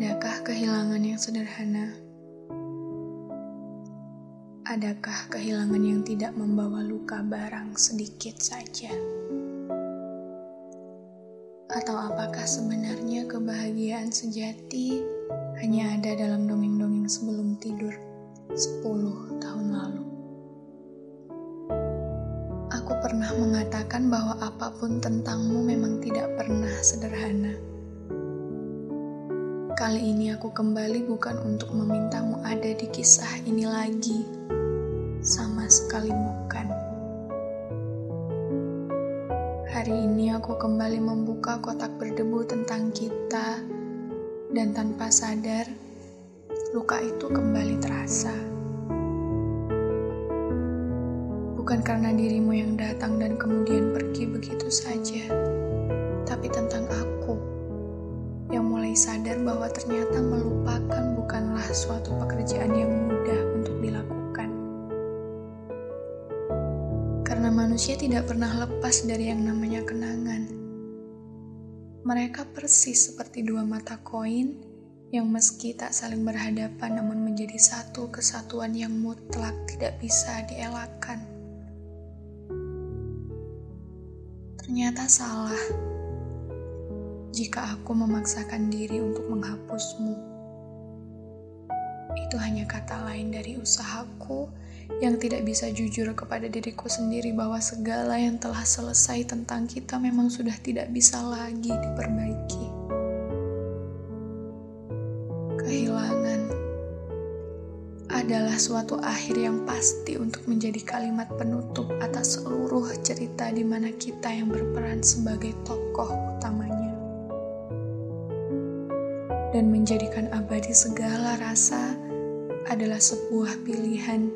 Adakah kehilangan yang sederhana? Adakah kehilangan yang tidak membawa luka barang sedikit saja? Atau apakah sebenarnya kebahagiaan sejati hanya ada dalam dongeng-dongeng sebelum tidur 10 tahun lalu? Aku pernah mengatakan bahwa apa pun tentangmu memang tidak pernah sederhana. Kali ini aku kembali bukan untuk memintamu ada di kisah ini lagi. Sama sekali bukan. Hari ini aku kembali membuka kotak berdebu tentang kita dan tanpa sadar luka itu kembali terasa. Bukan karena dirimu yang datang dan kemudian pergi begitu saja, tapi tentang aku sadar bahwa ternyata melupakan bukanlah suatu pekerjaan yang mudah untuk dilakukan. Karena manusia tidak pernah lepas dari yang namanya kenangan. Mereka persis seperti dua mata koin yang meski tak saling berhadapan namun menjadi satu kesatuan yang mutlak tidak bisa dielakkan. Ternyata salah jika aku memaksakan diri untuk menghapusmu. Itu hanya kata lain dari usahaku yang tidak bisa jujur kepada diriku sendiri bahwa segala yang telah selesai tentang kita memang sudah tidak bisa lagi diperbaiki. Kehilangan adalah suatu akhir yang pasti untuk menjadi kalimat penutup atas seluruh cerita di mana kita yang berperan sebagai tokoh dan menjadikan abadi segala rasa adalah sebuah pilihan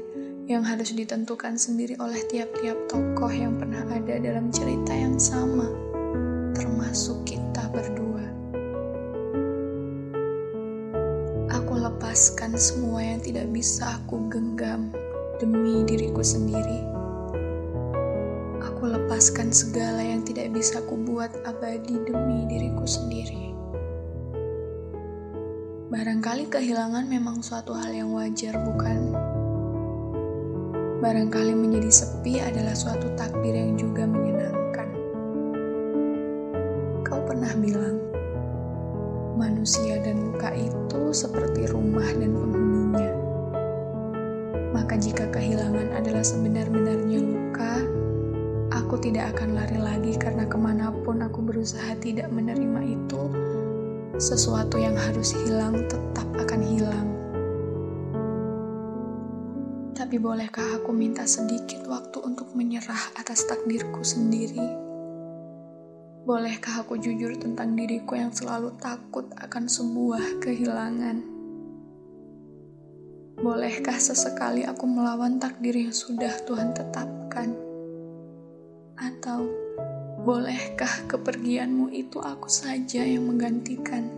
yang harus ditentukan sendiri oleh tiap-tiap tokoh yang pernah ada dalam cerita yang sama, termasuk kita berdua. Aku lepaskan semua yang tidak bisa aku genggam demi diriku sendiri. Aku lepaskan segala yang tidak bisa aku buat abadi demi diriku Barangkali kehilangan memang suatu hal yang wajar, bukan? Barangkali menjadi sepi adalah suatu takdir yang juga menyenangkan. Kau pernah bilang, manusia dan luka itu seperti rumah dan penghuninya. Maka jika kehilangan adalah sebenar-benarnya luka, aku tidak akan lari lagi karena ke mana pun aku berusaha tidak menerima itu, sesuatu yang harus hilang tetap akan hilang. Tapi bolehkah aku minta sedikit waktu untuk menyerah atas takdirku sendiri? Bolehkah aku jujur tentang diriku yang selalu takut akan sebuah kehilangan? Bolehkah sesekali aku melawan takdir yang sudah Tuhan tetapkan? Atau bolehkah kepergianmu itu aku saja yang menggantikan?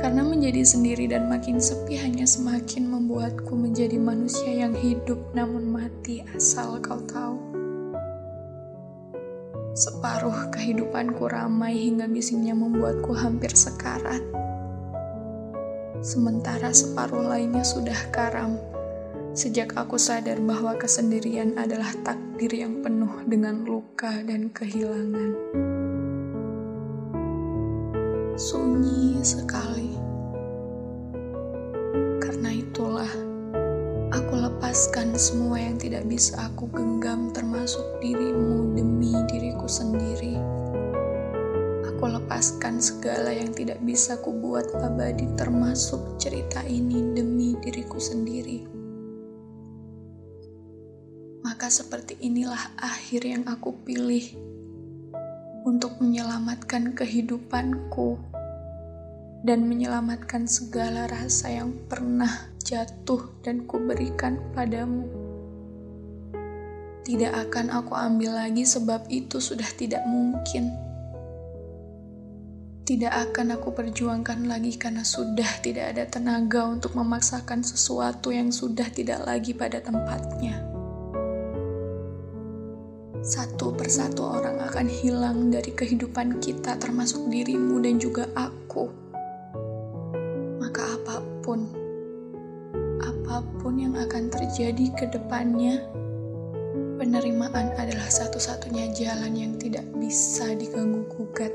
Karena menjadi sendiri dan makin sepi hanya semakin membuatku menjadi manusia yang hidup namun mati asal kau tahu. Separuh kehidupanku ramai hingga bisingnya membuatku hampir sekarat. Sementara separuh lainnya sudah karam. Sejak aku sadar bahwa kesendirian adalah takdir yang penuh dengan luka dan kehilangan. Sunyi sekali. Karena itulah, aku lepaskan semua yang tidak bisa aku genggam termasuk dirimu demi diriku sendiri. Aku lepaskan segala yang tidak bisa ku buat abadi termasuk cerita ini demi diriku sendiri. Maka seperti inilah akhir yang aku pilih untuk menyelamatkan kehidupanku dan menyelamatkan segala rasa yang pernah jatuh dan kuberikan padamu. Tidak akan aku ambil lagi sebab itu sudah tidak mungkin. Tidak akan aku perjuangkan lagi karena sudah tidak ada tenaga untuk memaksakan sesuatu yang sudah tidak lagi pada tempatnya. Satu persatu orang akan hilang dari kehidupan kita termasuk dirimu dan juga aku apa pun, apa pun yang akan terjadi ke depannya, penerimaan adalah satu-satunya jalan yang tidak bisa diganggu-gugat,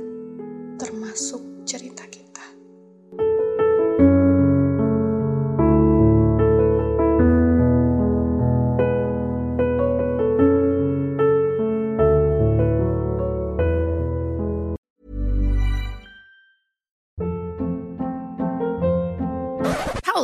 termasuk cerita kita.